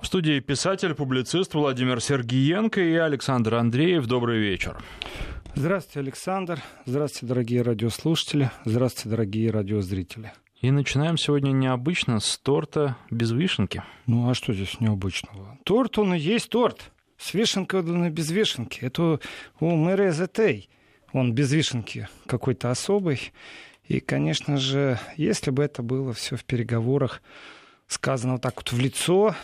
В студии писатель, публицист Владимир Сергиенко и Александр Андреев. Добрый вечер. Здравствуйте, Александр. Здравствуйте, дорогие радиослушатели. Здравствуйте, дорогие радиозрители. И начинаем сегодня необычно с торта без вишенки. Ну а что здесь необычного? Торт, он и есть торт. С вишенкой, он и без вишенки. Это у мэра Зетей. Он без вишенки какой-то особый. И, конечно же, если бы это было все в переговорах сказано вот так вот в лицо,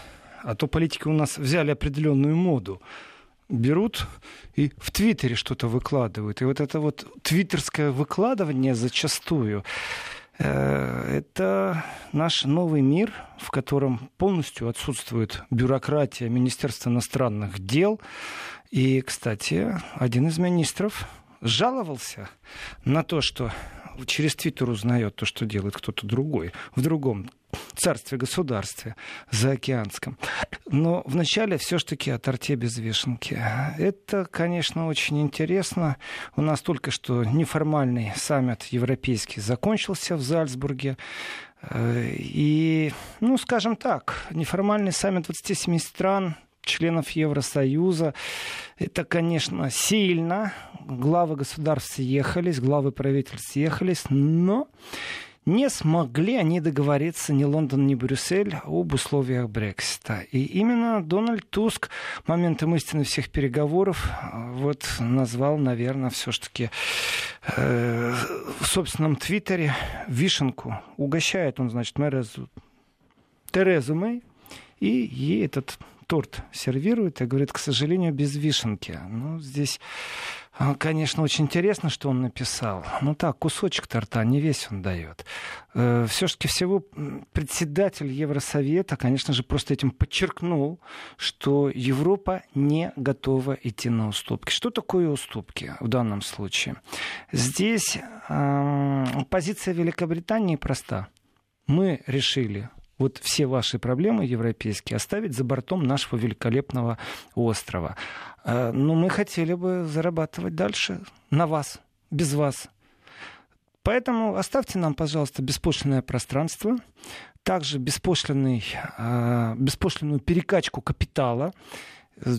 а то политики у нас взяли определенную моду берут и в Твиттере что-то выкладывают. И вот это вот твиттерское выкладывание зачастую Э, это наш новый мир, в котором полностью отсутствует бюрократия Министерства иностранных дел. И, кстати, один из министров жаловался на то, что через Твиттер узнает то, что делает кто-то другой в другом царстве, государстве заокеанском. Но вначале все-таки о торте без вишенки. Это, конечно, очень интересно. У нас только что неформальный саммит европейский закончился в Зальцбурге. Э, и, ну, скажем так, неформальный саммит 27 стран членов Евросоюза. Это, конечно, сильно. Главы государств съехались, главы правительств съехались, но не смогли они договориться ни Лондон, ни Брюссель об условиях Брексита. И именно Дональд Туск моментом истины всех переговоров вот назвал, наверное, все-таки э, в собственном твиттере вишенку. Угощает он, значит, Мерезу, Терезу Мэй, и ей этот торт сервирует и говорит, к сожалению, без вишенки. Ну, здесь а, Конечно, очень интересно, что он написал. Ну так, кусочек торта, не весь он дает. Э, Все-таки всего председатель Евросовета, конечно же, просто этим подчеркнул, что Европа не готова идти на уступки. Что такое уступки в данном случае? Здесь э, позиция Великобритании проста. Мы решили вот все ваши проблемы европейские оставить за бортом нашего великолепного острова. Э, но мы хотели бы зарабатывать дальше на вас, без вас. Поэтому оставьте нам, пожалуйста, беспошлинное пространство, также беспошлинный, э, беспошлинную перекачку капитала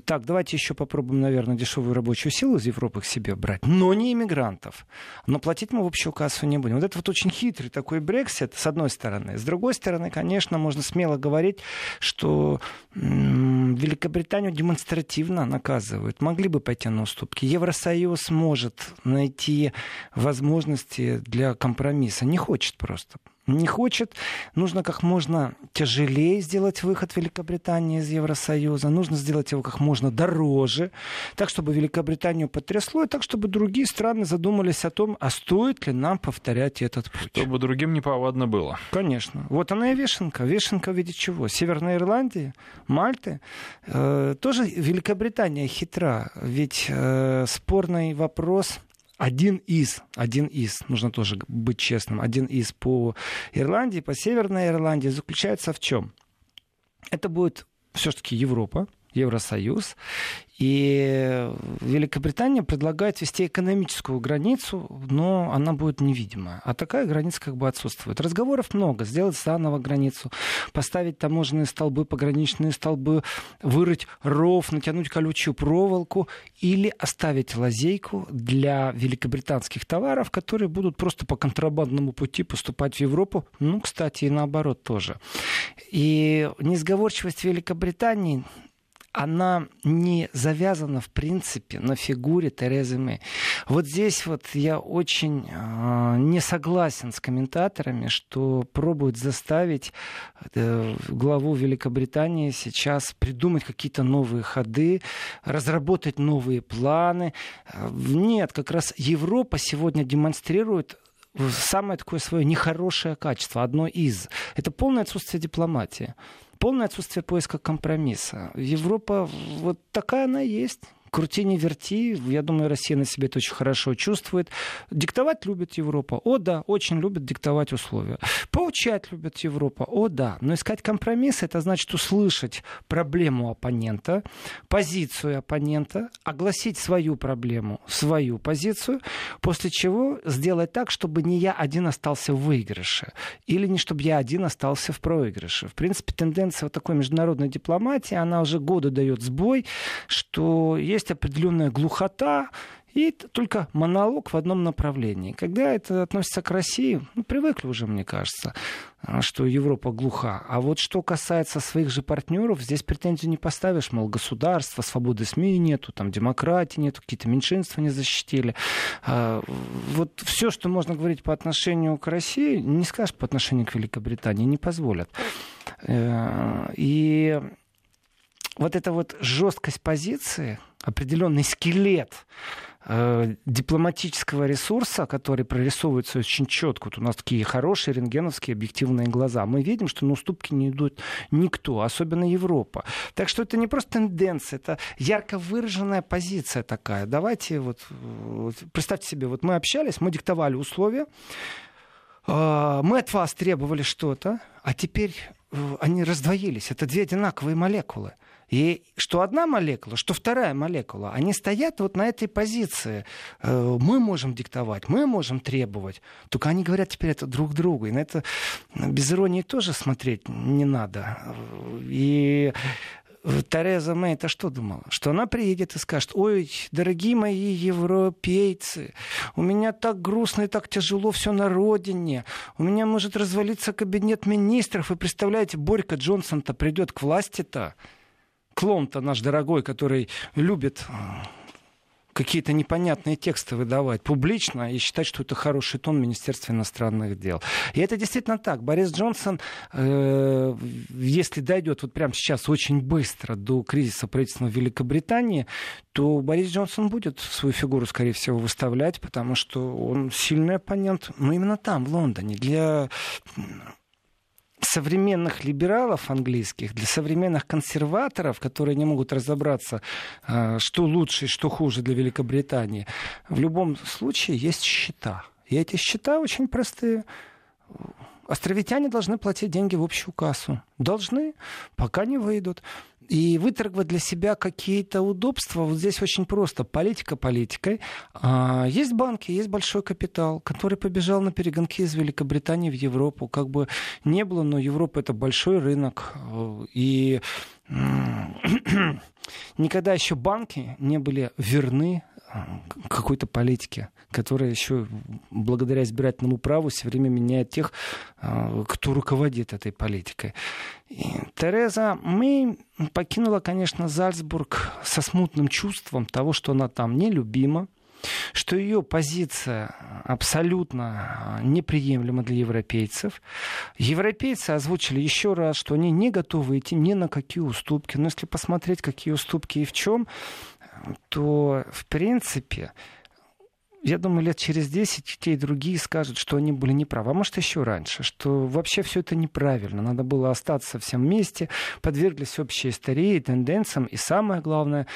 так, давайте еще попробуем, наверное, дешевую рабочую силу из Европы к себе брать, но не иммигрантов. Но платить мы в общую кассу не будем. Вот это вот очень хитрый такой Брексит, с одной стороны. С другой стороны, конечно, можно смело говорить, что Великобританию демонстративно наказывают. Могли бы пойти на уступки. Евросоюз может найти возможности для компромисса. Не хочет просто не хочет. Нужно как можно тяжелее сделать выход Великобритании из Евросоюза. Нужно сделать его как можно дороже, так, чтобы Великобританию потрясло, и так, чтобы другие страны задумались о том, а стоит ли нам повторять этот путь. Чтобы другим неповадно было. Конечно. Вот она и вишенка. Вишенка в виде чего? Северной Ирландии, Мальты. Э, тоже Великобритания хитра. Ведь э, спорный вопрос один из, один из, нужно тоже быть честным, один из по Ирландии, по Северной Ирландии заключается в чем? Это будет все-таки Европа, Евросоюз. И Великобритания предлагает вести экономическую границу, но она будет невидимая. А такая граница как бы отсутствует. Разговоров много. Сделать заново границу, поставить таможенные столбы, пограничные столбы, вырыть ров, натянуть колючую проволоку или оставить лазейку для великобританских товаров, которые будут просто по контрабандному пути поступать в Европу. Ну, кстати, и наоборот тоже. И несговорчивость Великобритании она не завязана, в принципе, на фигуре Терезы Мэй. Вот здесь вот я очень э, не согласен с комментаторами, что пробуют заставить э, главу Великобритании сейчас придумать какие-то новые ходы, разработать новые планы. Нет, как раз Европа сегодня демонстрирует самое такое свое нехорошее качество, одно из. Это полное отсутствие дипломатии полное отсутствие поиска компромисса. Европа вот такая она есть крути не верти, я думаю, Россия на себе это очень хорошо чувствует. Диктовать любит Европа. О, да, очень любит диктовать условия. Поучать любит Европа. О, да. Но искать компромисс, это значит услышать проблему оппонента, позицию оппонента, огласить свою проблему, свою позицию, после чего сделать так, чтобы не я один остался в выигрыше, или не чтобы я один остался в проигрыше. В принципе, тенденция вот такой международной дипломатии, она уже годы дает сбой, что есть определенная глухота, и только монолог в одном направлении. Когда это относится к России, ну, привыкли уже, мне кажется, а, что Европа глуха. А вот что касается своих же партнеров, здесь претензию не поставишь, мол, государства, свободы СМИ нету, там демократии нету, какие-то меньшинства не защитили. А, вот все, что можно говорить по отношению к России, не скажешь по отношению к Великобритании, не позволят. Э, и вот эта вот жесткость позиции, определенный скелет э, дипломатического ресурса, который прорисовывается очень четко. Вот у нас такие хорошие рентгеновские объективные глаза. Мы видим, что на уступки не идут никто, особенно Европа. Так что это не просто тенденция, это ярко выраженная позиция такая. Давайте вот, вот представьте себе, вот мы общались, мы диктовали условия, э, мы от вас требовали что-то, а теперь э, они раздвоились. Это две одинаковые молекулы. И что одна молекула, что вторая молекула, они стоят вот на этой позиции. Э, мы можем диктовать, мы можем требовать. Только они говорят теперь это друг другу. И на это без иронии тоже смотреть не надо. И Тереза Мэй это что думала? Что она приедет и скажет, ой, дорогие мои европейцы, у меня так грустно и так тяжело все на родине, у меня может развалиться кабинет министров, и представляете, Борька Джонсон-то придет к власти-то, клон-то наш дорогой, который любит э, какие-то непонятные тексты выдавать публично и считать, что это хороший тон Министерства иностранных дел. И это действительно так. Борис Джонсон, э, если дойдет вот прямо сейчас очень быстро до кризиса правительства Великобритании, то Борис Джонсон будет свою фигуру, скорее всего, выставлять, потому что он сильный оппонент, но именно там, в Лондоне, для современных либералов английских, для современных консерваторов, которые не могут разобраться, а, что лучше и что хуже для Великобритании, в любом случае есть счета. И эти счета очень простые. Островитяне должны платить деньги в общую кассу. Должны, пока не выйдут и выторговать для себя какие-то удобства. Вот здесь очень просто. Политика политикой. А, есть банки, есть большой капитал, который побежал на перегонки из Великобритании в Европу. Как бы не было, но Европа это большой рынок. И никогда еще банки не были верны какой-то политике, которая еще благодаря избирательному праву все время меняет тех, а, кто руководит этой политикой. И Тереза Мэй покинула, конечно, Зальцбург со смутным чувством того, что она там нелюбима, что ее позиция абсолютно неприемлема для европейцев. Европейцы озвучили еще раз, что они не готовы идти ни на какие уступки. Но если посмотреть, какие уступки и в чем, то, в принципе, я думаю, лет через 10 те и другие скажут, что они были неправы. А может, еще раньше, что вообще все это неправильно. Надо было остаться всем вместе, подверглись общей истории, тенденциям. И самое главное,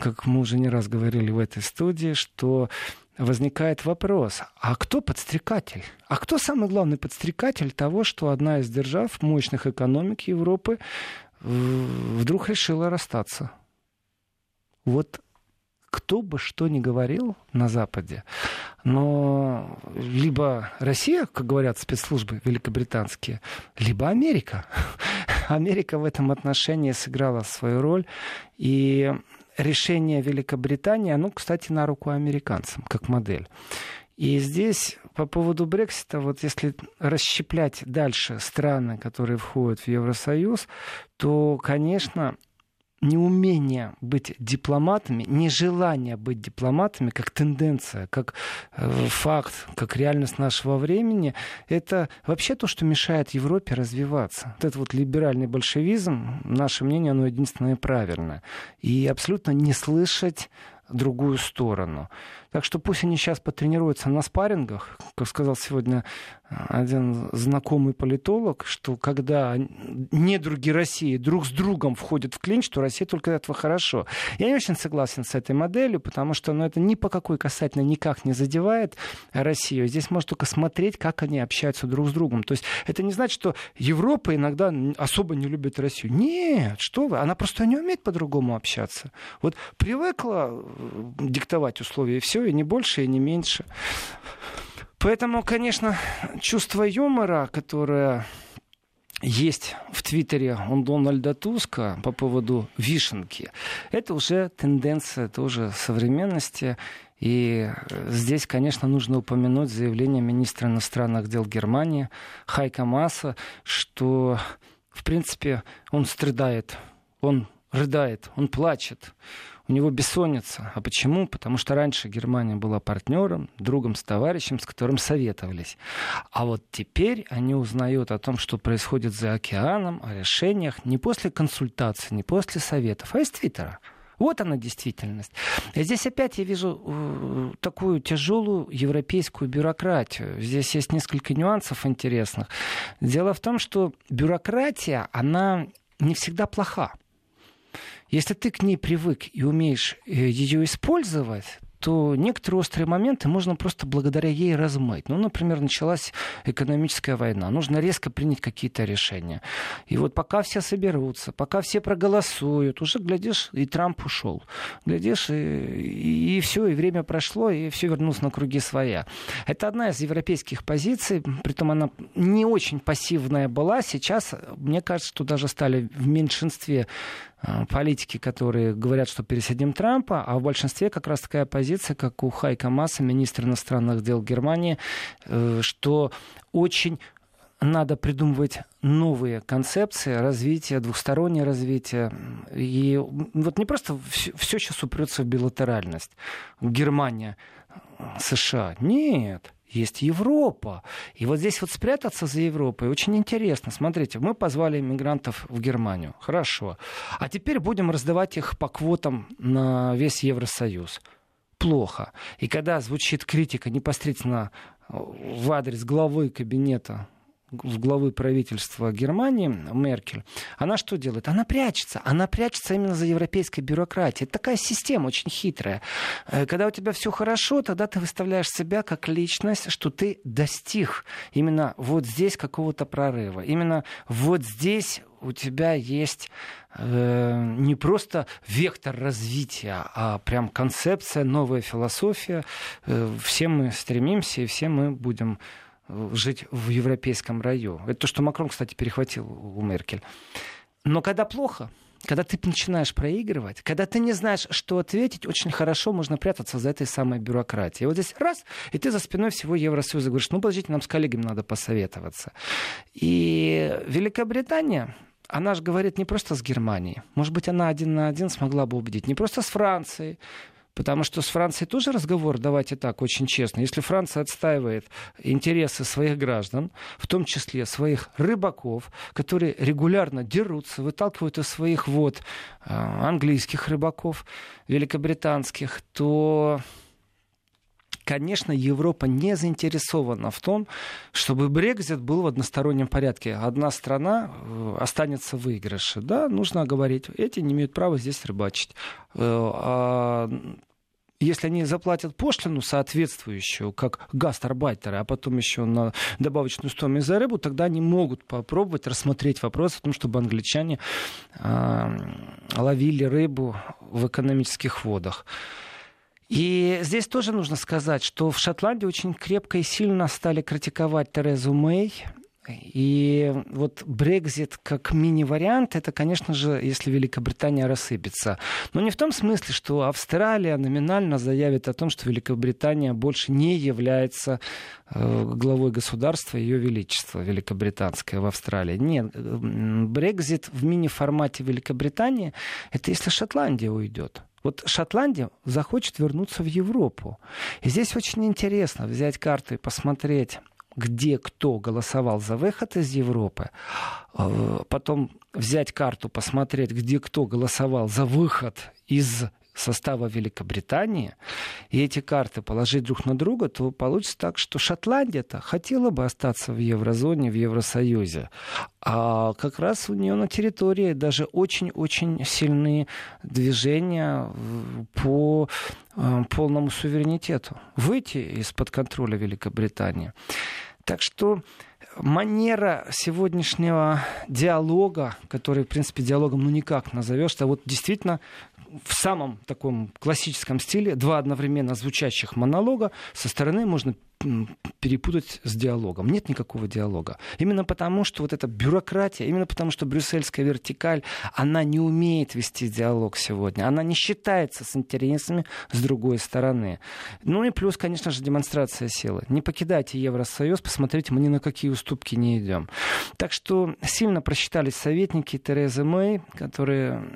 как мы уже не раз говорили в этой студии, что возникает вопрос, а кто подстрекатель? А кто самый главный подстрекатель того, что одна из держав мощных экономик Европы вдруг решила расстаться? Вот кто бы что ни говорил на Западе, но либо Россия, как говорят спецслужбы великобританские, либо Америка. Америка в этом отношении сыграла свою роль. И решение Великобритании, оно, кстати, на руку американцам, как модель. И здесь по поводу Брексита, вот если расщеплять дальше страны, которые входят в Евросоюз, то, конечно, неумение быть дипломатами, нежелание быть дипломатами, как тенденция, как э, факт, как реальность нашего времени, это вообще то, что мешает Европе развиваться. Вот этот вот либеральный большевизм, наше мнение, оно единственное правильное. И абсолютно не слышать другую сторону. Так что пусть они сейчас потренируются на спаррингах, как сказал сегодня один знакомый политолог, что когда недруги России друг с другом входят в клинч, то Россия только этого хорошо. Я не очень согласен с этой моделью, потому что ну, это ни по какой касательно никак не задевает Россию. Здесь можно только смотреть, как они общаются друг с другом. То есть это не значит, что Европа иногда особо не любит Россию. Нет, что вы, она просто не умеет по-другому общаться. Вот привыкла э, диктовать условия, и все, и не больше, и не меньше. Поэтому, конечно, чувство юмора, которое есть в Твиттере у Дональда Туска по поводу вишенки, это уже тенденция тоже современности. И здесь, конечно, нужно упомянуть заявление министра иностранных дел Германии Хайка Масса, что, в принципе, он страдает, он рыдает, он плачет у него бессонница. А почему? Потому что раньше Германия была партнером, другом, с товарищем, с которым советовались. А вот теперь они узнают о том, что происходит за океаном, о решениях не после консультации, не после советов, а из Твиттера. Вот она действительность. И здесь опять я вижу э, такую тяжелую европейскую бюрократию. Здесь есть несколько нюансов интересных. Дело в том, что бюрократия, она не всегда плоха. Если ты к ней привык и умеешь э, ее использовать, то некоторые острые моменты можно просто благодаря ей размыть. Ну, например, началась экономическая война. Нужно резко принять какие-то решения. И вот пока все соберутся, пока все проголосуют, уже, глядишь, и Трамп ушел. Глядишь, и, и, и все, и время прошло, и все вернулось на круги своя. Это одна из европейских позиций, притом она не очень пассивная была. Сейчас, мне кажется, что даже стали в меньшинстве политики, которые говорят, что пересадим Трампа, а в большинстве как раз такая позиция, как у Хайка Масса, министра иностранных дел Германии, э, что очень надо придумывать новые концепции развития, двухстороннее развитие. И вот не просто все, все сейчас упрется в билатеральность. Германия, США. Нет есть Европа. И вот здесь вот спрятаться за Европой очень интересно. Смотрите, мы позвали иммигрантов в Германию. Хорошо. А теперь будем раздавать их по квотам на весь Евросоюз. Плохо. И когда звучит критика непосредственно в адрес главы кабинета с главы правительства Германии, Меркель, она что делает? Она прячется. Она прячется именно за европейской бюрократией. Это такая система очень хитрая. Э, когда у тебя все хорошо, тогда ты выставляешь себя как личность, что ты достиг именно вот здесь какого-то прорыва. Именно вот здесь у тебя есть э, не просто вектор развития, а прям концепция, новая философия. Э, все мы стремимся, и все мы будем жить в европейском раю. Это то, что Макрон, кстати, перехватил у Меркель. Но когда плохо, когда ты начинаешь проигрывать, когда ты не знаешь, что ответить, очень хорошо можно прятаться за этой самой бюрократией. Вот здесь раз, и ты за спиной всего Евросоюза говоришь, ну, подождите, нам с коллегами надо посоветоваться. И Великобритания, она же говорит не просто с Германией. Может быть, она один на один смогла бы убедить. Не просто с Францией, Потому что с Францией тоже разговор, давайте так, очень честно. Если Франция отстаивает интересы своих граждан, в том числе своих рыбаков, которые регулярно дерутся, выталкивают из своих вод а, английских рыбаков, великобританских, то конечно, Европа не заинтересована в том, чтобы Брекзит был в одностороннем порядке. Одна страна э, останется в выигрыше. Да, нужно говорить, эти не имеют права здесь рыбачить. Э, а если они заплатят пошлину соответствующую, как гастарбайтеры, а потом еще на добавочную стоимость за рыбу, тогда они могут попробовать рассмотреть вопрос о том, чтобы англичане э, ловили рыбу в экономических водах. И здесь тоже нужно сказать, что в Шотландии очень крепко и сильно стали критиковать Терезу Мэй. И вот Брекзит как мини-вариант, это, конечно же, если Великобритания рассыпется. Но не в том смысле, что Австралия номинально заявит о том, что Великобритания больше не является э, главой государства Ее Величества Великобританское в Австралии. Нет, Брекзит в мини-формате Великобритании, это если Шотландия уйдет. Вот Шотландия захочет вернуться в Европу. И здесь очень интересно взять карту и посмотреть, где кто голосовал за выход из Европы, э, потом взять карту, посмотреть, где кто голосовал за выход из состава Великобритании, и эти карты положить друг на друга, то получится так, что Шотландия-то хотела бы остаться в еврозоне, в Евросоюзе. А как раз у нее на территории даже очень-очень сильные движения по э, полному суверенитету. Выйти из-под контроля Великобритании. Так что манера сегодняшнего диалога, который, в принципе, диалогом ну никак назовешь, а вот действительно в самом таком классическом стиле два одновременно звучащих монолога со стороны можно перепутать с диалогом. Нет никакого диалога. Именно потому, что вот эта бюрократия, именно потому, что брюссельская вертикаль, она не умеет вести диалог сегодня. Она не считается с интересами с другой стороны. Ну и плюс, конечно же, демонстрация силы. Не покидайте Евросоюз, посмотрите, мы ни на какие уступки не идем. Так что сильно просчитались советники Терезы Мэй, которые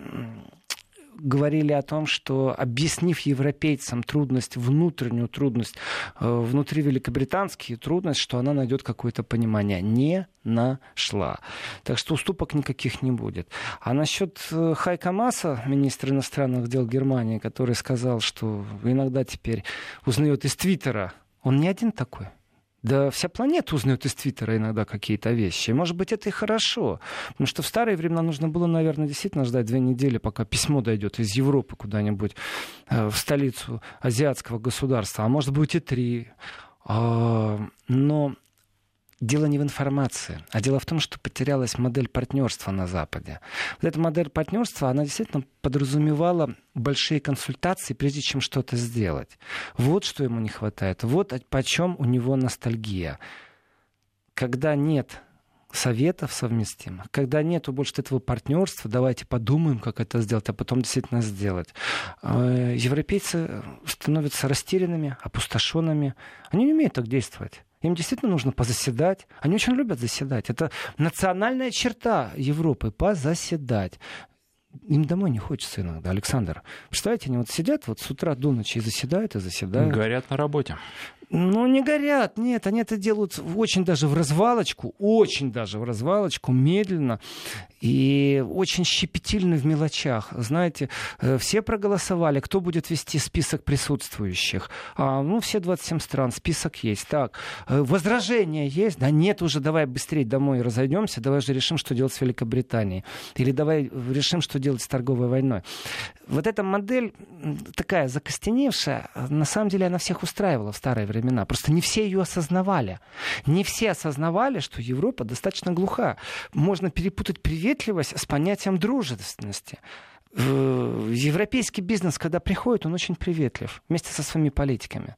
говорили о том, что объяснив европейцам трудность, внутреннюю трудность, э, внутри великобританские трудность, что она найдет какое-то понимание. Не нашла. Так что уступок никаких не будет. А насчет э, Хайка Маса, министра иностранных дел Германии, который сказал, что иногда теперь узнает из Твиттера, он не один такой. Да вся планета узнает из Твиттера иногда какие-то вещи. Может быть, это и хорошо. Потому что в старые времена нужно было, наверное, действительно ждать две недели, пока письмо дойдет из Европы куда-нибудь э, в столицу азиатского государства. А может быть и три. А, но Дело не в информации, а дело в том, что потерялась модель партнерства на Западе. Вот эта модель партнерства, она действительно подразумевала большие консультации, прежде чем что-то сделать. Вот что ему не хватает. Вот почем у него ностальгия. Когда нет советов совместимых, когда нету больше этого партнерства, давайте подумаем, как это сделать, а потом действительно сделать. А, европейцы становятся растерянными, опустошенными. Они не умеют так действовать. Им действительно нужно позаседать. Они очень любят заседать. Это национальная черта Европы — позаседать. Им домой не хочется иногда, Александр. Представляете, они вот сидят вот с утра до ночи и заседают, и заседают. Горят на работе. Ну, не горят, нет, они это делают очень даже в развалочку, очень даже в развалочку, медленно и очень щепетильно в мелочах. Знаете, э, все проголосовали, кто будет вести список присутствующих. А, ну, все 27 стран, список есть. Так, э, возражения есть? Да нет, уже давай быстрее домой разойдемся, давай же решим, что делать с Великобританией. Или давай решим, что делать с торговой войной. Вот эта модель такая закостеневшая, на самом деле она всех устраивала в старое время времена. Просто не все ее осознавали. Не все осознавали, что Европа достаточно глуха. Можно перепутать приветливость с понятием дружественности. Э, европейский бизнес, когда приходит, он очень приветлив вместе со своими политиками.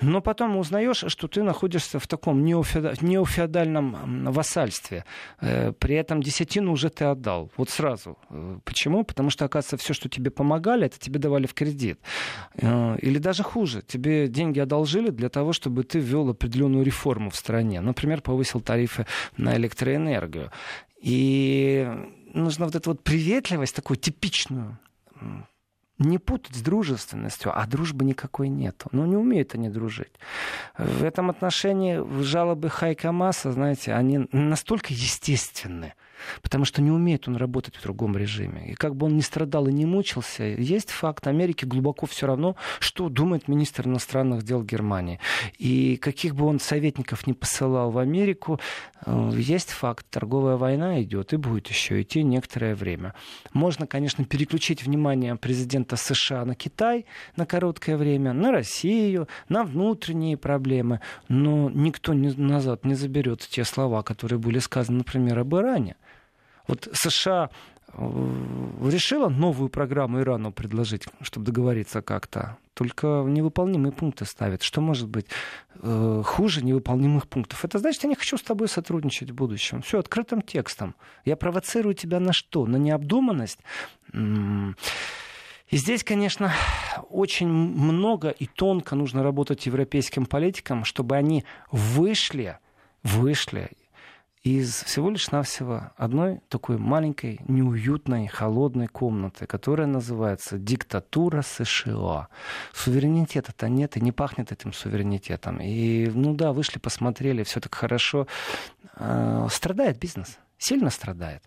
Но потом узнаешь, что ты находишься в таком неофеодальном вассальстве. Э, при этом десятину уже ты отдал. Вот сразу. Э, почему? Потому что, оказывается, все, что тебе помогали, это тебе давали в кредит. Или даже хуже. Тебе деньги одолжили для того, чтобы ты ввел определенную реформу в стране. Например, повысил тарифы на электроэнергию. И нужна вот эта вот приветливость, такую типичную, не путать с дружественностью, а дружбы никакой нету. Ну, не умеют они дружить. В этом отношении жалобы Хайка Масса, знаете, они настолько естественны, потому что не умеет он работать в другом режиме. И как бы он ни страдал и не мучился, есть факт Америки глубоко все равно, что думает министр иностранных дел Германии. И каких бы он советников не посылал в Америку, э, есть факт, торговая война идет и будет еще идти некоторое время. Можно, конечно, переключить внимание президента США на Китай на короткое время, на Россию, на внутренние проблемы, но никто назад не заберет те слова, которые были сказаны, например, об Иране. Вот США э, решила новую программу Ирану предложить, чтобы договориться как-то. Только невыполнимые пункты ставят. Что может быть э, хуже невыполнимых пунктов? Это значит, я не хочу с тобой сотрудничать в будущем. Все открытым текстом. Я провоцирую тебя на что? На необдуманность? И здесь, конечно, очень много и тонко нужно работать европейским политикам, чтобы они вышли, вышли из всего лишь навсего одной такой маленькой, неуютной, холодной комнаты, которая называется диктатура США. Суверенитета-то нет, и не пахнет этим суверенитетом. И, ну да, вышли, посмотрели, все так хорошо. Э, страдает бизнес, сильно страдает.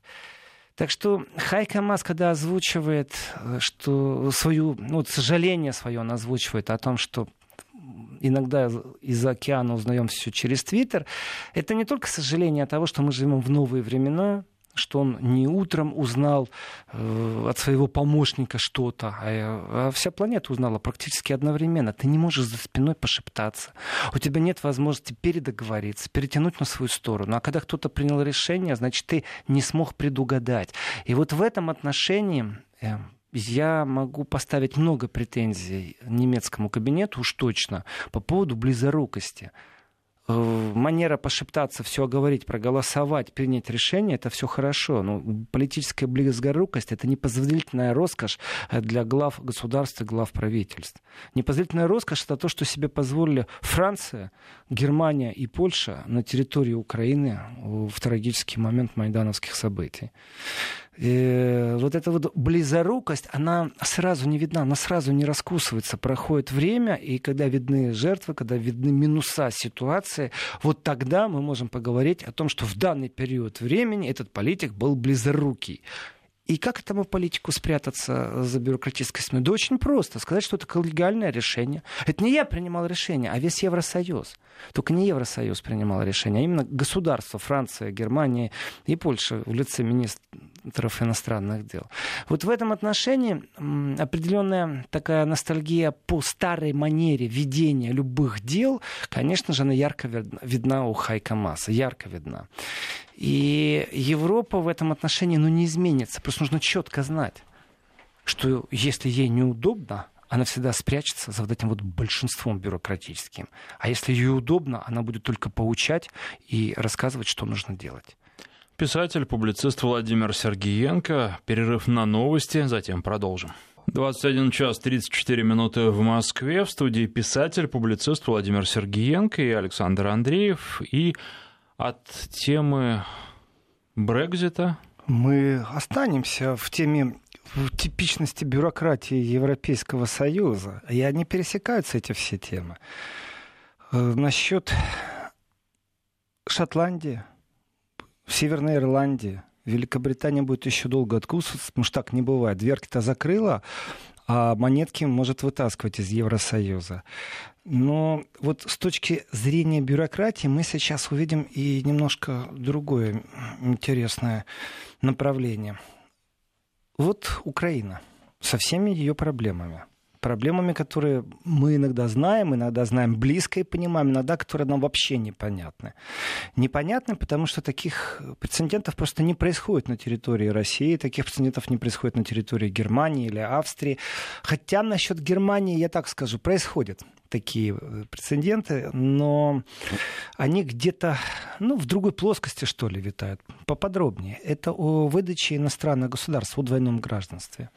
Так что Хайка Мас, когда озвучивает э, что свою, ну, сожаление свое он озвучивает о том, что иногда из океана узнаем все через Твиттер, это не только сожаление того, что мы живем в новые времена, что он не утром узнал э, от своего помощника что-то, а, а вся планета узнала практически одновременно. Ты не можешь за спиной пошептаться. У тебя нет возможности передоговориться, перетянуть на свою сторону. А когда кто-то принял решение, значит, ты не смог предугадать. И вот в этом отношении э, я могу поставить много претензий немецкому кабинету, уж точно, по поводу близорукости. Э, манера пошептаться, все оговорить, проголосовать, принять решение, это все хорошо. Но политическая близкорукость — это непозволительная роскошь для глав государств и глав правительств. Непозволительная роскошь — это то, что себе позволили Франция, Германия и Польша на территории Украины в трагический момент майдановских событий. И вот эта вот близорукость, она сразу не видна, она сразу не раскусывается. Проходит время, и когда видны жертвы, когда видны минуса ситуации, вот тогда мы можем поговорить о том, что в данный период времени этот политик был близорукий. И как этому политику спрятаться за бюрократической СМИ? Да очень просто. Сказать, что это коллегиальное решение. Это не я принимал решение, а весь Евросоюз. Только не Евросоюз принимал решение, а именно государство Франция, Германия и Польша в лице министров иностранных дел. Вот в этом отношении определенная такая ностальгия по старой манере ведения любых дел, конечно же, она ярко видна у Хайка Маса, ярко видна. И Европа в этом отношении ну, не изменится. Просто нужно четко знать, что если ей неудобно, она всегда спрячется за вот этим вот большинством бюрократическим. А если ей удобно, она будет только поучать и рассказывать, что нужно делать. Писатель, публицист Владимир Сергеенко. Перерыв на новости, затем продолжим. 21 час 34 минуты в Москве. В студии писатель, публицист Владимир Сергеенко и Александр Андреев. И от темы Брекзита мы останемся в теме в типичности бюрократии Европейского Союза. И они пересекаются, эти все темы. Э, насчет Шотландии, Северной Ирландии, Великобритания будет еще долго откусываться, потому что так не бывает. Дверки-то закрыла, а монетки может вытаскивать из Евросоюза. Но вот с точки зрения бюрократии мы сейчас увидим и немножко другое интересное направление. Вот Украина со всеми ее проблемами проблемами, которые мы иногда знаем, иногда знаем близко и понимаем, иногда которые нам вообще непонятны. Непонятны, потому что таких прецедентов просто не происходит на территории России, таких прецедентов не происходит на территории Германии или Австрии. Хотя насчет Германии, я так скажу, происходят такие э, прецеденты, но они где-то ну, в другой плоскости, что ли, витают. Поподробнее. Это о выдаче иностранных государств, о двойном гражданстве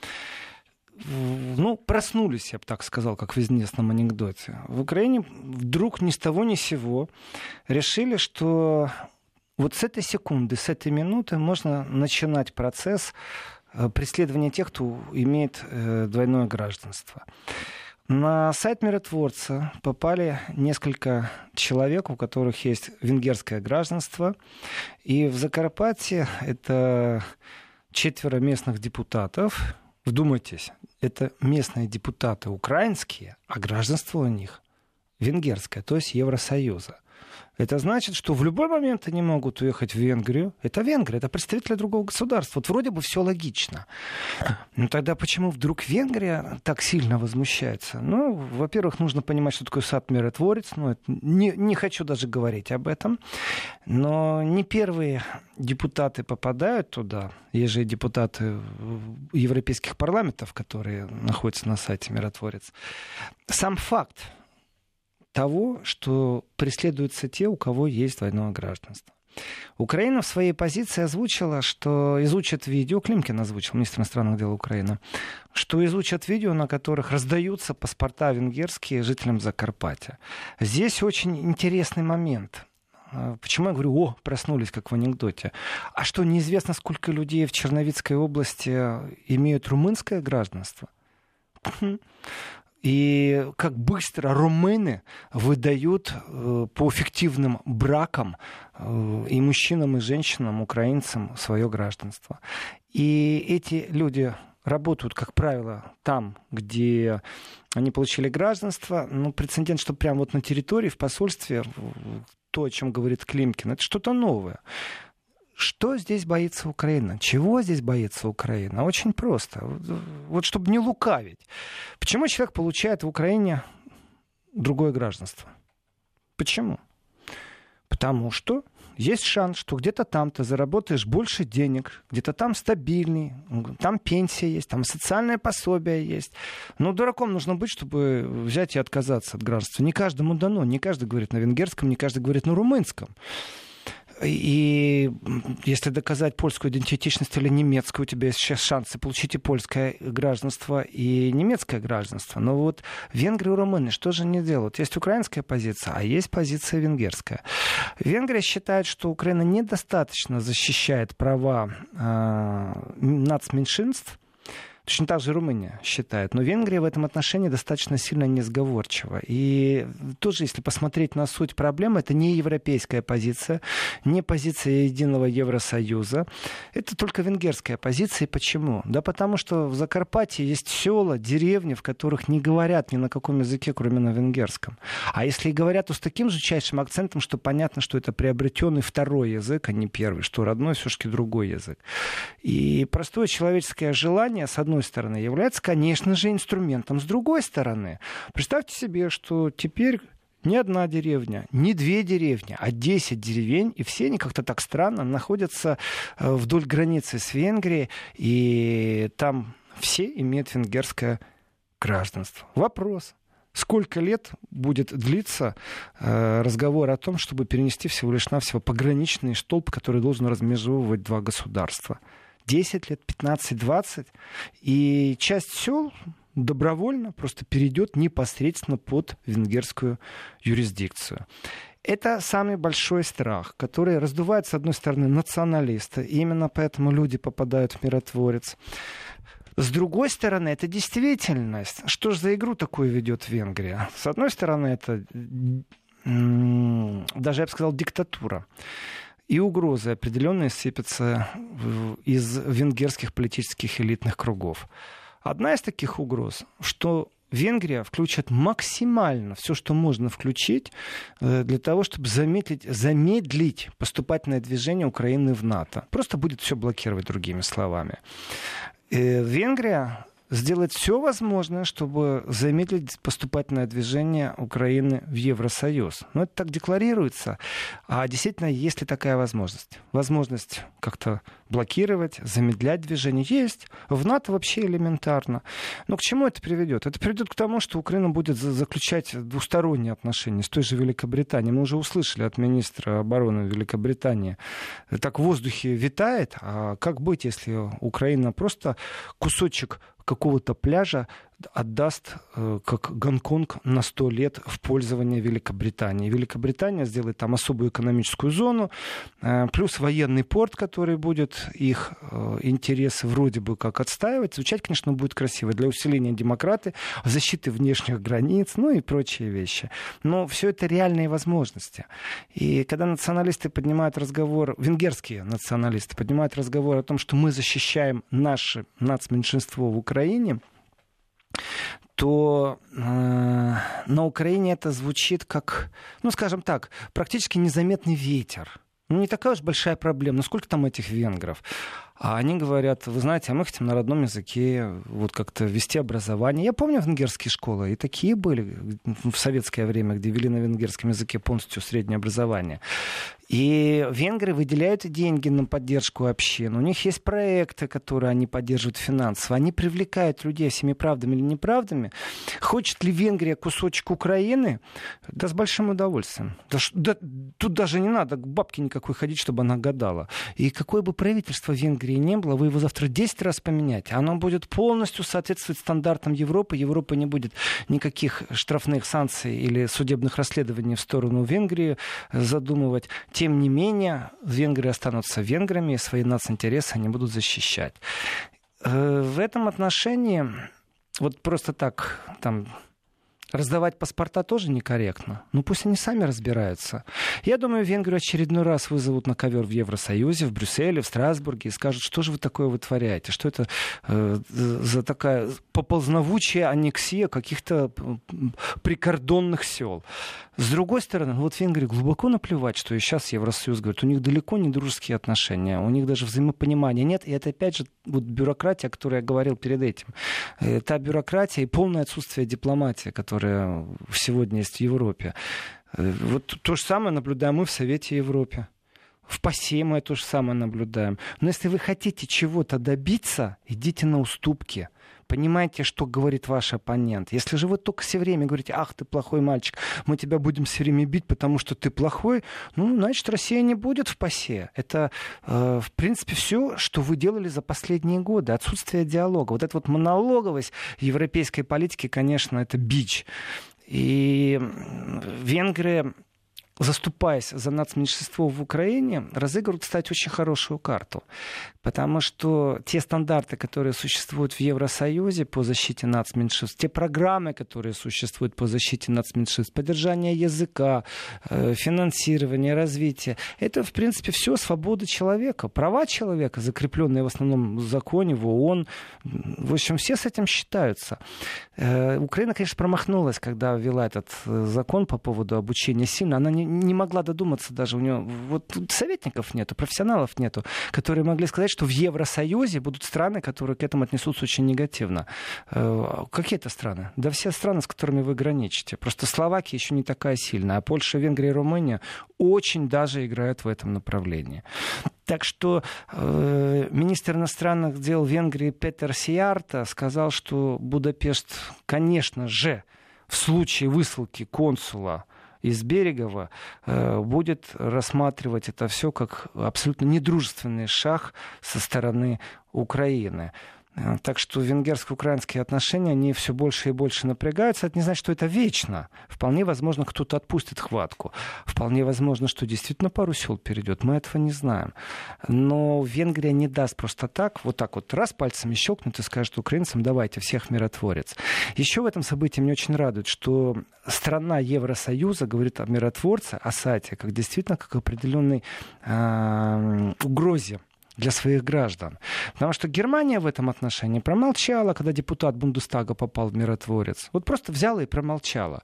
ну, проснулись, я бы так сказал, как в известном анекдоте. В Украине вдруг ни с того ни с сего решили, что вот с этой секунды, с этой минуты можно начинать процесс э, преследования тех, кто имеет э, двойное гражданство. На сайт миротворца попали несколько человек, у которых есть венгерское гражданство. И в Закарпатье это четверо местных депутатов, Вдумайтесь, это местные депутаты украинские, а гражданство у них венгерское, то есть Евросоюза. Это значит, что в любой момент они могут уехать в Венгрию. Это Венгрия, это представители другого государства. Вот вроде бы все логично. Но тогда почему вдруг Венгрия так сильно возмущается? Ну, во-первых, нужно понимать, что такое сад миротворец. Ну, не, не хочу даже говорить об этом. Но не первые депутаты попадают туда. Есть же депутаты европейских парламентов, которые находятся на сайте миротворец. Сам факт того, что преследуются те, у кого есть двойное гражданство. Украина в своей позиции озвучила, что изучат видео, Климкин озвучил, министр иностранных дел Украины, что изучат видео, на которых раздаются паспорта венгерские жителям Закарпатья. Здесь очень интересный момент. А, почему я говорю, о, проснулись, как в анекдоте? А что, неизвестно, сколько людей в Черновицкой области имеют румынское гражданство? И как быстро румыны выдают э, по фиктивным бракам э, и мужчинам, и женщинам, украинцам свое гражданство. И эти люди работают, как правило, там, где они получили гражданство. Ну, прецедент, что прямо вот на территории, в посольстве, то, о чем говорит Климкин, это что-то новое. Что здесь боится Украина? Чего здесь боится Украина? Очень просто. Вот чтобы не лукавить. Почему человек получает в Украине другое гражданство? Почему? Потому что есть шанс, что где-то там ты заработаешь больше денег, где-то там стабильный, там пенсия есть, там социальное пособие есть. Но дураком нужно быть, чтобы взять и отказаться от гражданства. Не каждому дано, не каждый говорит на венгерском, не каждый говорит на румынском. И если доказать польскую идентичность или немецкую, у тебя есть сейчас шансы получить и польское гражданство, и немецкое гражданство. Но вот венгры и румыны что же не делают? Есть украинская позиция, а есть позиция венгерская. Венгрия считает, что Украина недостаточно защищает права э, нацменьшинств, Точно так же Румыния считает. Но Венгрия в этом отношении достаточно сильно несговорчива. И тоже, если посмотреть на суть проблемы, это не европейская позиция, не позиция единого Евросоюза. Это только венгерская позиция. И почему? Да потому что в Закарпатье есть села, деревни, в которых не говорят ни на каком языке, кроме на венгерском. А если и говорят, то с таким жутчайшим акцентом, что понятно, что это приобретенный второй язык, а не первый, что родной все-таки другой язык. И простое человеческое желание, с одной одной стороны, является, конечно же, инструментом. С другой стороны, представьте себе, что теперь не одна деревня, не две деревни, а десять деревень, и все они как-то так странно находятся э, вдоль границы с Венгрией, и там все имеют венгерское гражданство. Вопрос. Сколько лет будет длиться э, разговор о том, чтобы перенести всего лишь навсего пограничный столб, который должен размежевывать два государства? 10 лет, 15, 20. И часть сел добровольно просто перейдет непосредственно под венгерскую юрисдикцию. Это самый большой страх, который раздувает, с одной стороны, националисты, и именно поэтому люди попадают в миротворец. С другой стороны, это действительность. Что же за игру такую ведет Венгрия? С одной стороны, это даже, я бы сказал, диктатура и угрозы определенные сыпятся из венгерских политических элитных кругов. Одна из таких угроз, что Венгрия включит максимально все, что можно включить э, для того, чтобы замедлить, замедлить поступательное движение Украины в НАТО. Просто будет все блокировать, другими словами. Э, Венгрия сделать все возможное, чтобы замедлить поступательное движение Украины в Евросоюз. Но это так декларируется. А действительно, есть ли такая возможность? Возможность как-то блокировать, замедлять движение есть. В НАТО вообще элементарно. Но к чему это приведет? Это приведет к тому, что Украина будет заключать двусторонние отношения с той же Великобританией. Мы уже услышали от министра обороны Великобритании. Так в воздухе витает. А как быть, если Украина просто кусочек какого-то пляжа отдаст э, как Гонконг на 100 лет в пользование Великобритании. Великобритания сделает там особую экономическую зону, э, плюс военный порт, который будет их э, интересы вроде бы как отстаивать. Звучать, конечно, будет красиво для усиления демократы, защиты внешних границ, ну и прочие вещи. Но все это реальные возможности. И когда националисты поднимают разговор, венгерские националисты поднимают разговор о том, что мы защищаем наше нацменьшинство в Украине, то э, на Украине это звучит как, ну, скажем так, практически незаметный ветер. Ну, не такая уж большая проблема. Ну, сколько там этих венгров? А они говорят, вы знаете, а мы хотим на родном языке вот как-то вести образование. Я помню венгерские школы, и такие были в советское время, где вели на венгерском языке полностью среднее образование. И венгры выделяют деньги на поддержку общин. У них есть проекты, которые они поддерживают финансово. Они привлекают людей всеми правдами или неправдами. Хочет ли Венгрия кусочек Украины? Да с большим удовольствием. Да, да, тут даже не надо к бабке никакой ходить, чтобы она гадала. И какое бы правительство Венгрии не было, вы его завтра 10 раз поменяете. Оно будет полностью соответствовать стандартам Европы. Европа не будет никаких штрафных санкций или судебных расследований в сторону Венгрии задумывать тем не менее, венгры останутся венграми, и свои нацинтересы они будут защищать. Э, в этом отношении, вот просто так, там, Раздавать паспорта тоже некорректно. Ну пусть они сами разбираются. Я думаю, Венгрию очередной раз вызовут на ковер в Евросоюзе, в Брюсселе, в Страсбурге и скажут, что же вы такое вытворяете, что это э, за такая поползновучая аннексия каких-то прикордонных сел. С другой стороны, вот Венгрии глубоко наплевать, что и сейчас Евросоюз говорит, у них далеко не дружеские отношения, у них даже взаимопонимания нет, и это опять же вот бюрократия, о которой я говорил перед этим. Э, та бюрократия и полное отсутствие дипломатии, которая которая сегодня есть в Европе. Э, вот то же самое наблюдаем мы в Совете Европы. В ПАСЕ мы то же самое наблюдаем. Но если вы хотите чего-то добиться, идите на уступки. Понимаете, что говорит ваш оппонент. Если же вы только все время говорите, ах, ты плохой мальчик, мы тебя будем все время бить, потому что ты плохой, ну, значит, Россия не будет в ПАСЕ. Это, э, в принципе, все, что вы делали за последние годы. Отсутствие диалога. Вот эта вот монологовость европейской политики, конечно, это бич. И Венгрия заступаясь за нацменьшинство в Украине, разыгрывают, кстати, очень хорошую карту. Потому что те стандарты, которые существуют в Евросоюзе по защите нацменьшинств, те программы, которые существуют по защите нацменьшинств, поддержание языка, э, финансирование, развитие, это, в принципе, все свобода человека, права человека, закрепленные в основном в законе, в ООН. В общем, все с этим считаются. Э, Украина, конечно, промахнулась, когда ввела этот э, закон по поводу обучения сильно. Она не, не могла додуматься даже. У нее вот советников нету, профессионалов нету, которые могли сказать, что в Евросоюзе будут страны, которые к этому отнесутся очень негативно. Э, какие это страны? Да все страны, с которыми вы граничите. Просто Словакия еще не такая сильная, а Польша, Венгрия и Румыния очень даже играют в этом направлении. Так что э, министр иностранных дел Венгрии Петер Сиарта сказал, что Будапешт, конечно же, в случае высылки консула из Берегова э, будет рассматривать это все как абсолютно недружественный шаг со стороны Украины. Э, так что венгерско-украинские отношения, они все больше и больше напрягаются. Это не значит, что это вечно. Вполне возможно, кто-то отпустит хватку. Вполне возможно, что действительно пару сел перейдет. Мы этого не знаем. Но Венгрия не даст просто так, вот так вот раз пальцами щелкнет и скажет украинцам, давайте, всех миротворец. Еще в этом событии мне очень радует, что страна Евросоюза говорит о миротворце, о Сате, как действительно как определенной э, угрозе для своих граждан. Потому что Германия в этом отношении промолчала, когда депутат Бундестага попал в миротворец. Вот просто взяла и промолчала.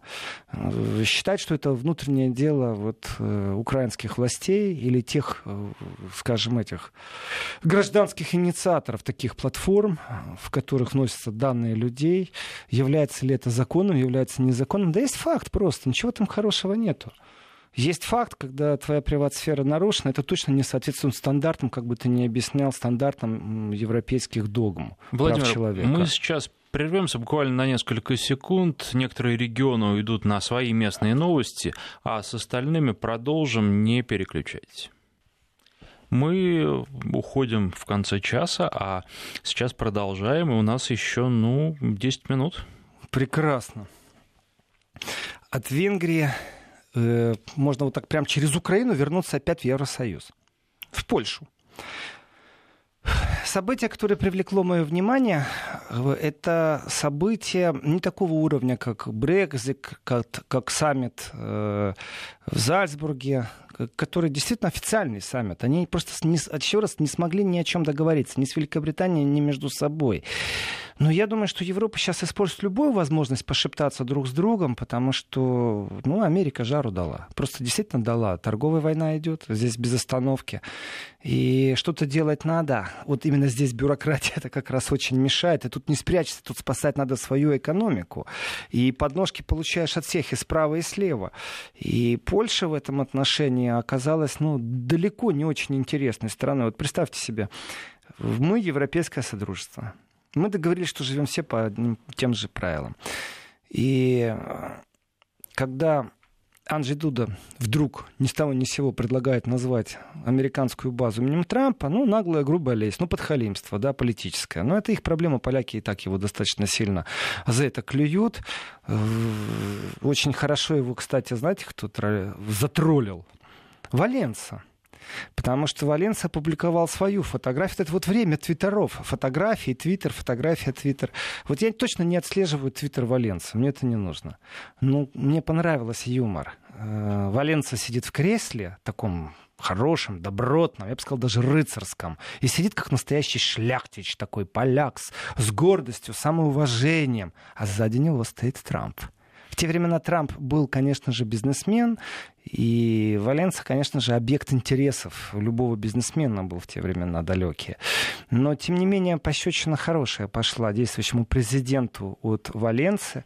Э, считать, что это внутреннее дело вот, э, украинских властей или тех, э, скажем, этих гражданских инициаторов таких платформ, в которых носятся данные людей, является ли это законом, является незаконным. Да есть факт просто, ничего там хорошего нету. Есть факт, когда твоя приват-сфера нарушена, это точно не соответствует стандартам, как бы ты ни объяснял, стандартам европейских догм Владимир, прав человека. мы сейчас Прервемся буквально на несколько секунд. Некоторые регионы уйдут на свои местные новости, а с остальными продолжим, не переключайтесь. Мы уходим в конце часа, а сейчас продолжаем, и у нас еще, ну, 10 минут. Прекрасно. От Венгрии э, можно вот так прям через Украину вернуться опять в Евросоюз, в Польшу. Событие, которое привлекло мое внимание, э, это событие не такого уровня, как Брекзит, как, как саммит э, в Зальцбурге, который действительно официальный саммит. Они просто не, еще раз не смогли ни о чем договориться, ни с Великобританией, ни между собой. Но я думаю, что Европа сейчас использует любую возможность пошептаться друг с другом, потому что ну, Америка жару дала. Просто действительно дала. Торговая война идет здесь без остановки. И что-то делать надо. Вот именно здесь бюрократия это как раз очень мешает. И тут не спрячешься, тут спасать надо свою экономику. И подножки получаешь от всех, и справа, и слева. И Польша в этом отношении оказалась ну, далеко не очень интересной страной. Вот представьте себе, мы европейское содружество. Мы договорились, что живем все по одним тем же правилам. И э, когда Анджей Дуда вдруг ни с того ни с сего предлагает назвать американскую базу именем Трампа, ну, наглая, грубая лесть, ну, подхалимство, да, политическое. Но это их проблема, поляки и так его достаточно сильно за это клюют. Э, очень хорошо его, кстати, знаете, кто затроллил? Валенса. Потому что Валенса опубликовал свою фотографию. Это вот время твиттеров. Фотографии, твиттер, фотография, твиттер. Вот я точно не отслеживаю твиттер Валенса. Мне это не нужно. Ну, мне понравился юмор. Э, Валенса сидит в кресле, таком хорошем, добротном, я бы сказал, даже рыцарском. И сидит как настоящий шляхтич, такой поляк, с гордостью, самоуважением. А сзади него стоит Трамп. Те времена Трамп был, конечно же, бизнесмен, и Валенса, конечно же, объект интересов любого бизнесмена был в те времена далекие. Но, тем не менее, пощечина хорошая пошла действующему президенту от Валенсы,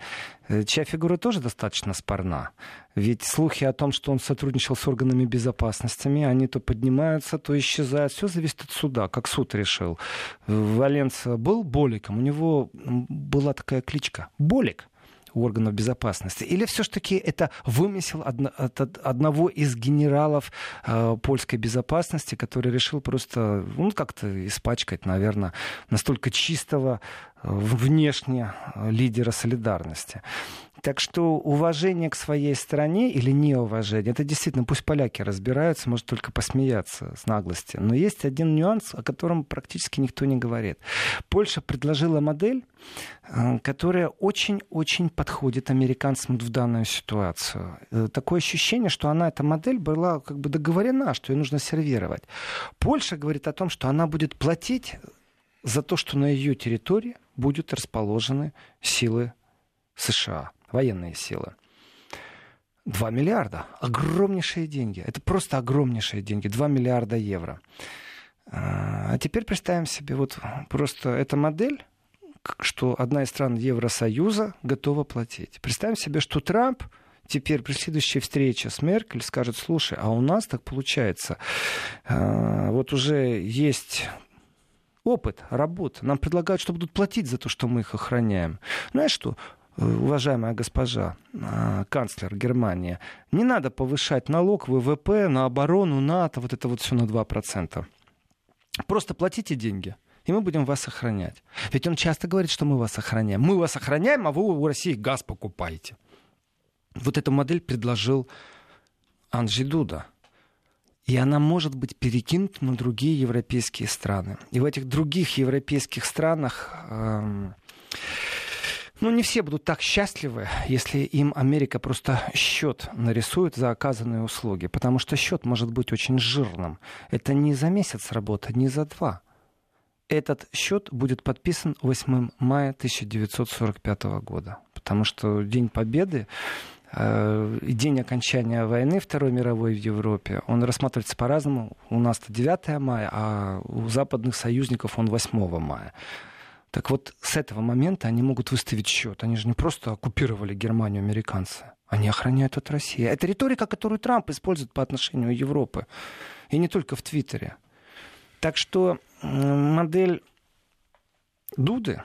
э, чья фигура тоже достаточно спорна. Ведь слухи о том, что он сотрудничал с органами безопасности, они то поднимаются, то исчезают. Все зависит от суда, как суд решил. Валенса был Боликом, у него была такая кличка — Болик органов безопасности? Или все-таки это вымысел от одного из генералов э, польской безопасности, который решил просто ну, как-то испачкать, наверное, настолько чистого внешне э, лидера солидарности? Так что уважение к своей стране или неуважение, это действительно, пусть поляки разбираются, может только посмеяться с наглости. Но есть один нюанс, о котором практически никто не говорит. Польша предложила модель, э, которая очень-очень подходит американцам в данную ситуацию. Э, такое ощущение, что она, эта модель, была как бы договорена, что ее нужно сервировать. Польша говорит о том, что она будет платить за то, что на ее территории будут расположены силы США военные силы. 2 миллиарда. Огромнейшие деньги. Это просто огромнейшие деньги. 2 миллиарда евро. А, а теперь представим себе вот просто эта модель, что одна из стран Евросоюза готова платить. Представим себе, что Трамп теперь при следующей встрече с Меркель скажет, слушай, а у нас так получается, а, вот уже есть опыт, работа. Нам предлагают, что будут платить за то, что мы их охраняем. Знаешь что? уважаемая госпожа, а, канцлер Германии, не надо повышать налог ВВП на оборону, НАТО, вот это вот все на 2%. Просто платите деньги, и мы будем вас охранять. Ведь он часто говорит, что мы вас охраняем. Мы вас охраняем, а вы у России газ покупаете. Вот эту модель предложил Анджи Дуда. И она может быть перекинута на другие европейские страны. И в этих других европейских странах... Эм, ну, не все будут так счастливы, если им Америка просто счет нарисует за оказанные услуги, потому что счет может быть очень жирным. Это не за месяц работы, не за два. Этот счет будет подписан 8 мая 1945 года, потому что День Победы день окончания войны Второй мировой в Европе, он рассматривается по-разному. У нас это 9 мая, а у западных союзников он 8 мая. Так вот, с этого момента они могут выставить счет. Они же не просто оккупировали Германию американцы. Они охраняют от России. Это риторика, которую Трамп использует по отношению к Европе. И не только в Твиттере. Так что модель Дуды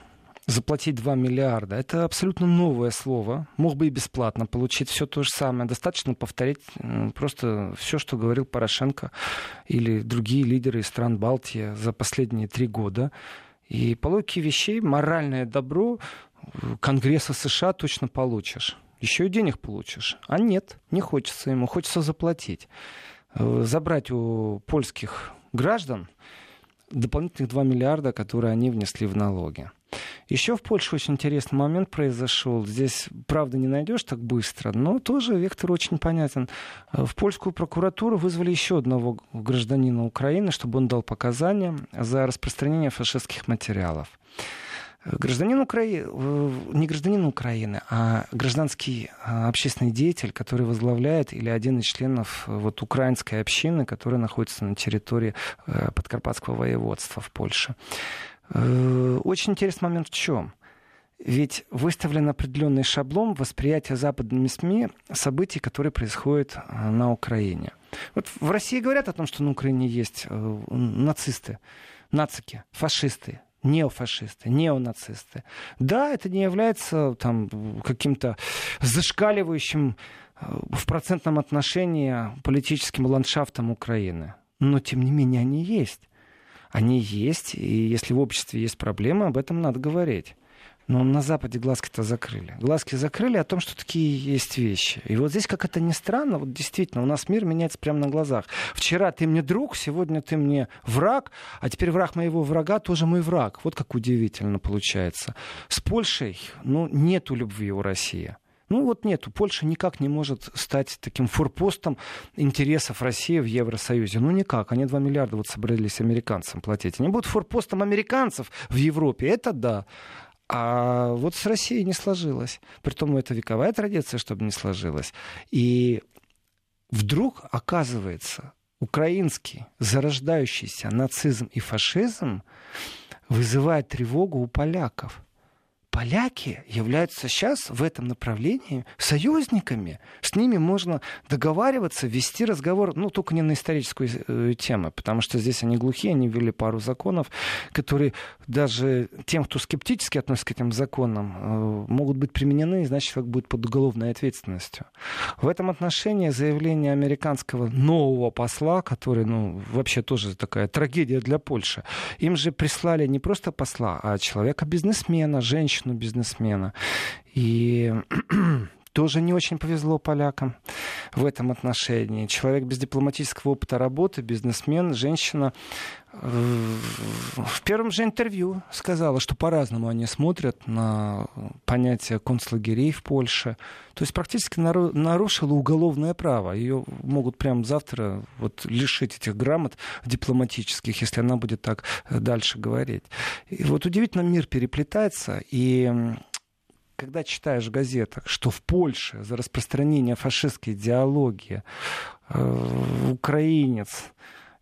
заплатить 2 миллиарда. Это абсолютно новое слово. Мог бы и бесплатно получить все то же самое. Достаточно повторить просто все, что говорил Порошенко или другие лидеры стран Балтии за последние три года. И по логике вещей моральное добро Конгресса США точно получишь. Еще и денег получишь. А нет, не хочется ему, хочется заплатить. Э, забрать у польских граждан дополнительных 2 миллиарда, которые они внесли в налоги. Еще в Польше очень интересный момент произошел. Здесь, правда, не найдешь так быстро, но тоже вектор очень понятен. В польскую прокуратуру вызвали еще одного гражданина Украины, чтобы он дал показания за распространение фашистских материалов. Гражданин Украины, не гражданин Украины, а гражданский общественный деятель, который возглавляет или один из членов вот, украинской общины, которая находится на территории э, Подкарпатского воеводства в Польше. Э, очень интересный момент в чем? Ведь выставлен определенный шаблон восприятия западными СМИ событий, которые происходят э, на Украине. Вот в России говорят о том, что на Украине есть э, нацисты, нацики, фашисты, неофашисты, неонацисты. Да, это не является там, каким-то зашкаливающим в процентном отношении политическим ландшафтом Украины. Но, тем не менее, они есть они есть, и если в обществе есть проблемы, об этом надо говорить. Но на Западе глазки-то закрыли. Глазки закрыли о том, что такие есть вещи. И вот здесь, как это ни странно, вот действительно, у нас мир меняется прямо на глазах. Вчера ты мне друг, сегодня ты мне враг, а теперь враг моего врага тоже мой враг. Вот как удивительно получается. С Польшей, ну, нету любви у России. Ну вот нету. Польша никак не может стать таким форпостом интересов России в Евросоюзе. Ну никак. Они 2 миллиарда вот собрались американцам платить. Они будут форпостом американцев в Европе. Это да. А вот с Россией не сложилось. Притом это вековая традиция, чтобы не сложилось. И вдруг оказывается, украинский зарождающийся нацизм и фашизм вызывает тревогу у поляков – поляки являются сейчас в этом направлении союзниками. С ними можно договариваться, вести разговор, ну, только не на историческую э, тему, потому что здесь они глухие, они ввели пару законов, которые даже тем, кто скептически относится к этим законам, э, могут быть применены, значит, как будет под уголовной ответственностью. В этом отношении заявление американского нового посла, который, ну, вообще тоже такая трагедия для Польши, им же прислали не просто посла, а человека-бизнесмена, женщину, женщину-бизнесмена. И тоже не очень повезло полякам в этом отношении. Человек без дипломатического опыта работы, бизнесмен, женщина э, в первом же интервью сказала, что по-разному они смотрят на понятие концлагерей в Польше. То есть практически нарушила уголовное право. Ее могут прямо завтра вот лишить этих грамот дипломатических, если она будет так дальше говорить. И вот удивительно мир переплетается, и когда читаешь в газетах, что в Польше за распространение фашистской идеологии э, украинец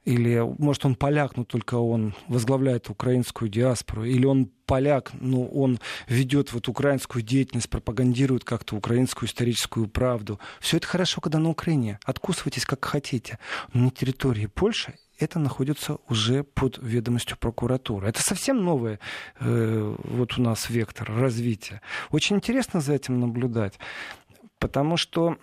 или, может, он поляк, но только он возглавляет украинскую диаспору, или он поляк, но он ведет вот украинскую деятельность, пропагандирует как-то украинскую историческую правду. Все это хорошо, когда на Украине. Откусывайтесь как хотите. Но на территории Польши это находится уже под ведомостью прокуратуры. Это совсем новый э, вот у нас вектор развития. Очень интересно за этим наблюдать, потому что,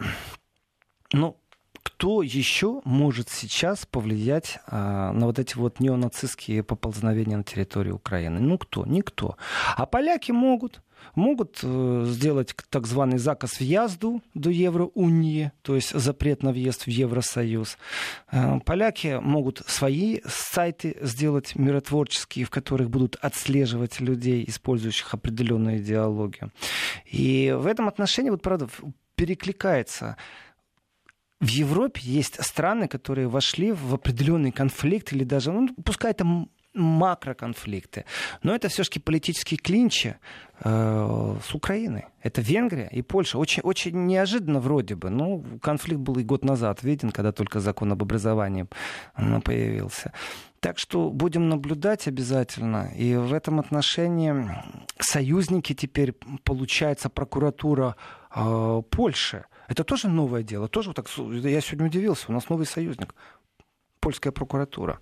ну, кто еще может сейчас повлиять а, на вот эти вот неонацистские поползновения на территории Украины? Ну кто? Никто. А поляки могут могут э, сделать так званый заказ въезду до Евроунии, то есть запрет на въезд в Евросоюз. Э, поляки могут свои сайты сделать миротворческие, в которых будут отслеживать людей, использующих определенную идеологию. И в этом отношении, вот правда, перекликается в Европе есть страны, которые вошли в определенный конфликт или даже, ну, пускай это макроконфликты. Но это все-таки политические клинчи э, с Украиной. Это Венгрия и Польша. Очень, очень неожиданно вроде бы. Ну, конфликт был и год назад виден, когда только закон об образовании э, появился. Так что будем наблюдать обязательно. И в этом отношении союзники теперь, получается, прокуратура э, Польши. Это тоже новое дело. Тоже вот так, я сегодня удивился. У нас новый союзник. Польская прокуратура.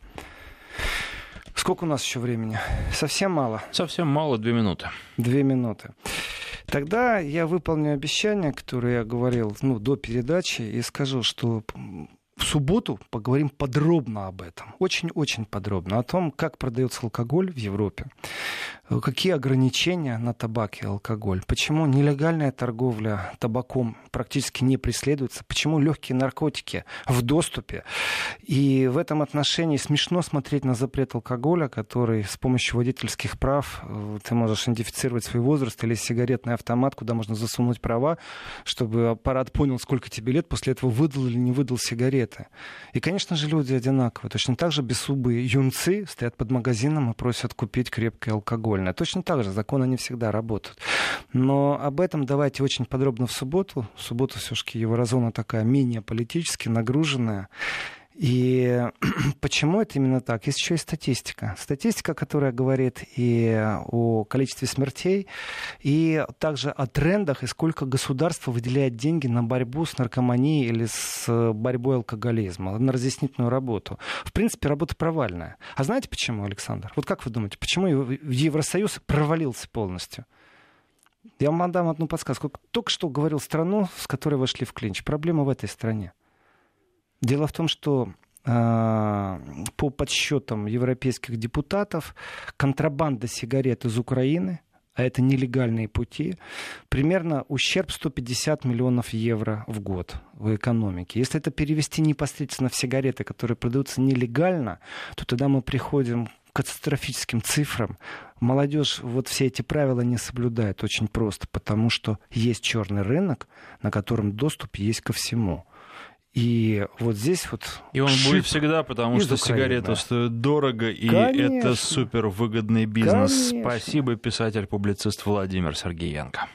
Сколько у нас еще времени? Совсем мало? Совсем мало, две минуты. Две минуты. Тогда я выполню обещание, которое я говорил ну, до передачи, и скажу, что в субботу поговорим подробно об этом. Очень-очень подробно. О том, как продается алкоголь в Европе, какие ограничения на табак и алкоголь, почему нелегальная торговля табаком практически не преследуется, почему легкие наркотики в доступе. И в этом отношении смешно смотреть на запрет алкоголя, который с помощью водительских прав э, ты можешь идентифицировать свой возраст или сигаретный автомат, куда можно засунуть права, чтобы аппарат понял, сколько тебе лет, после этого выдал или не выдал сигареты. И, конечно же, люди одинаковые. Точно так же бессубые юнцы стоят под магазином и просят купить крепкий алкоголь алкогольное. Точно так же законы не всегда работают. Но об этом давайте очень подробно в субботу. В субботу все-таки еврозона такая менее политически нагруженная. И почему это именно так? Есть еще и статистика. Статистика, которая говорит и о количестве смертей, и также о трендах, и сколько государство выделяет деньги на борьбу с наркоманией или с борьбой алкоголизма, на разъяснительную работу. В принципе, работа провальная. А знаете почему, Александр? Вот как вы думаете, почему Евросоюз провалился полностью? Я вам дам одну подсказку. Только что говорил страну, с которой вошли в клинч. Проблема в этой стране. Дело в том, что а, по подсчетам европейских депутатов, контрабанда сигарет из Украины а это нелегальные пути, примерно ущерб 150 миллионов евро в год в экономике. Если это перевести непосредственно в сигареты, которые продаются нелегально, то тогда мы приходим к катастрофическим цифрам. Молодежь вот все эти правила не соблюдает очень просто, потому что есть черный рынок, на котором доступ есть ко всему. И вот здесь вот... И он будет всегда, потому что сигареты стоят дорого, и Конечно. это супер выгодный бизнес. Конечно. Спасибо, писатель-публицист Владимир Сергеенко.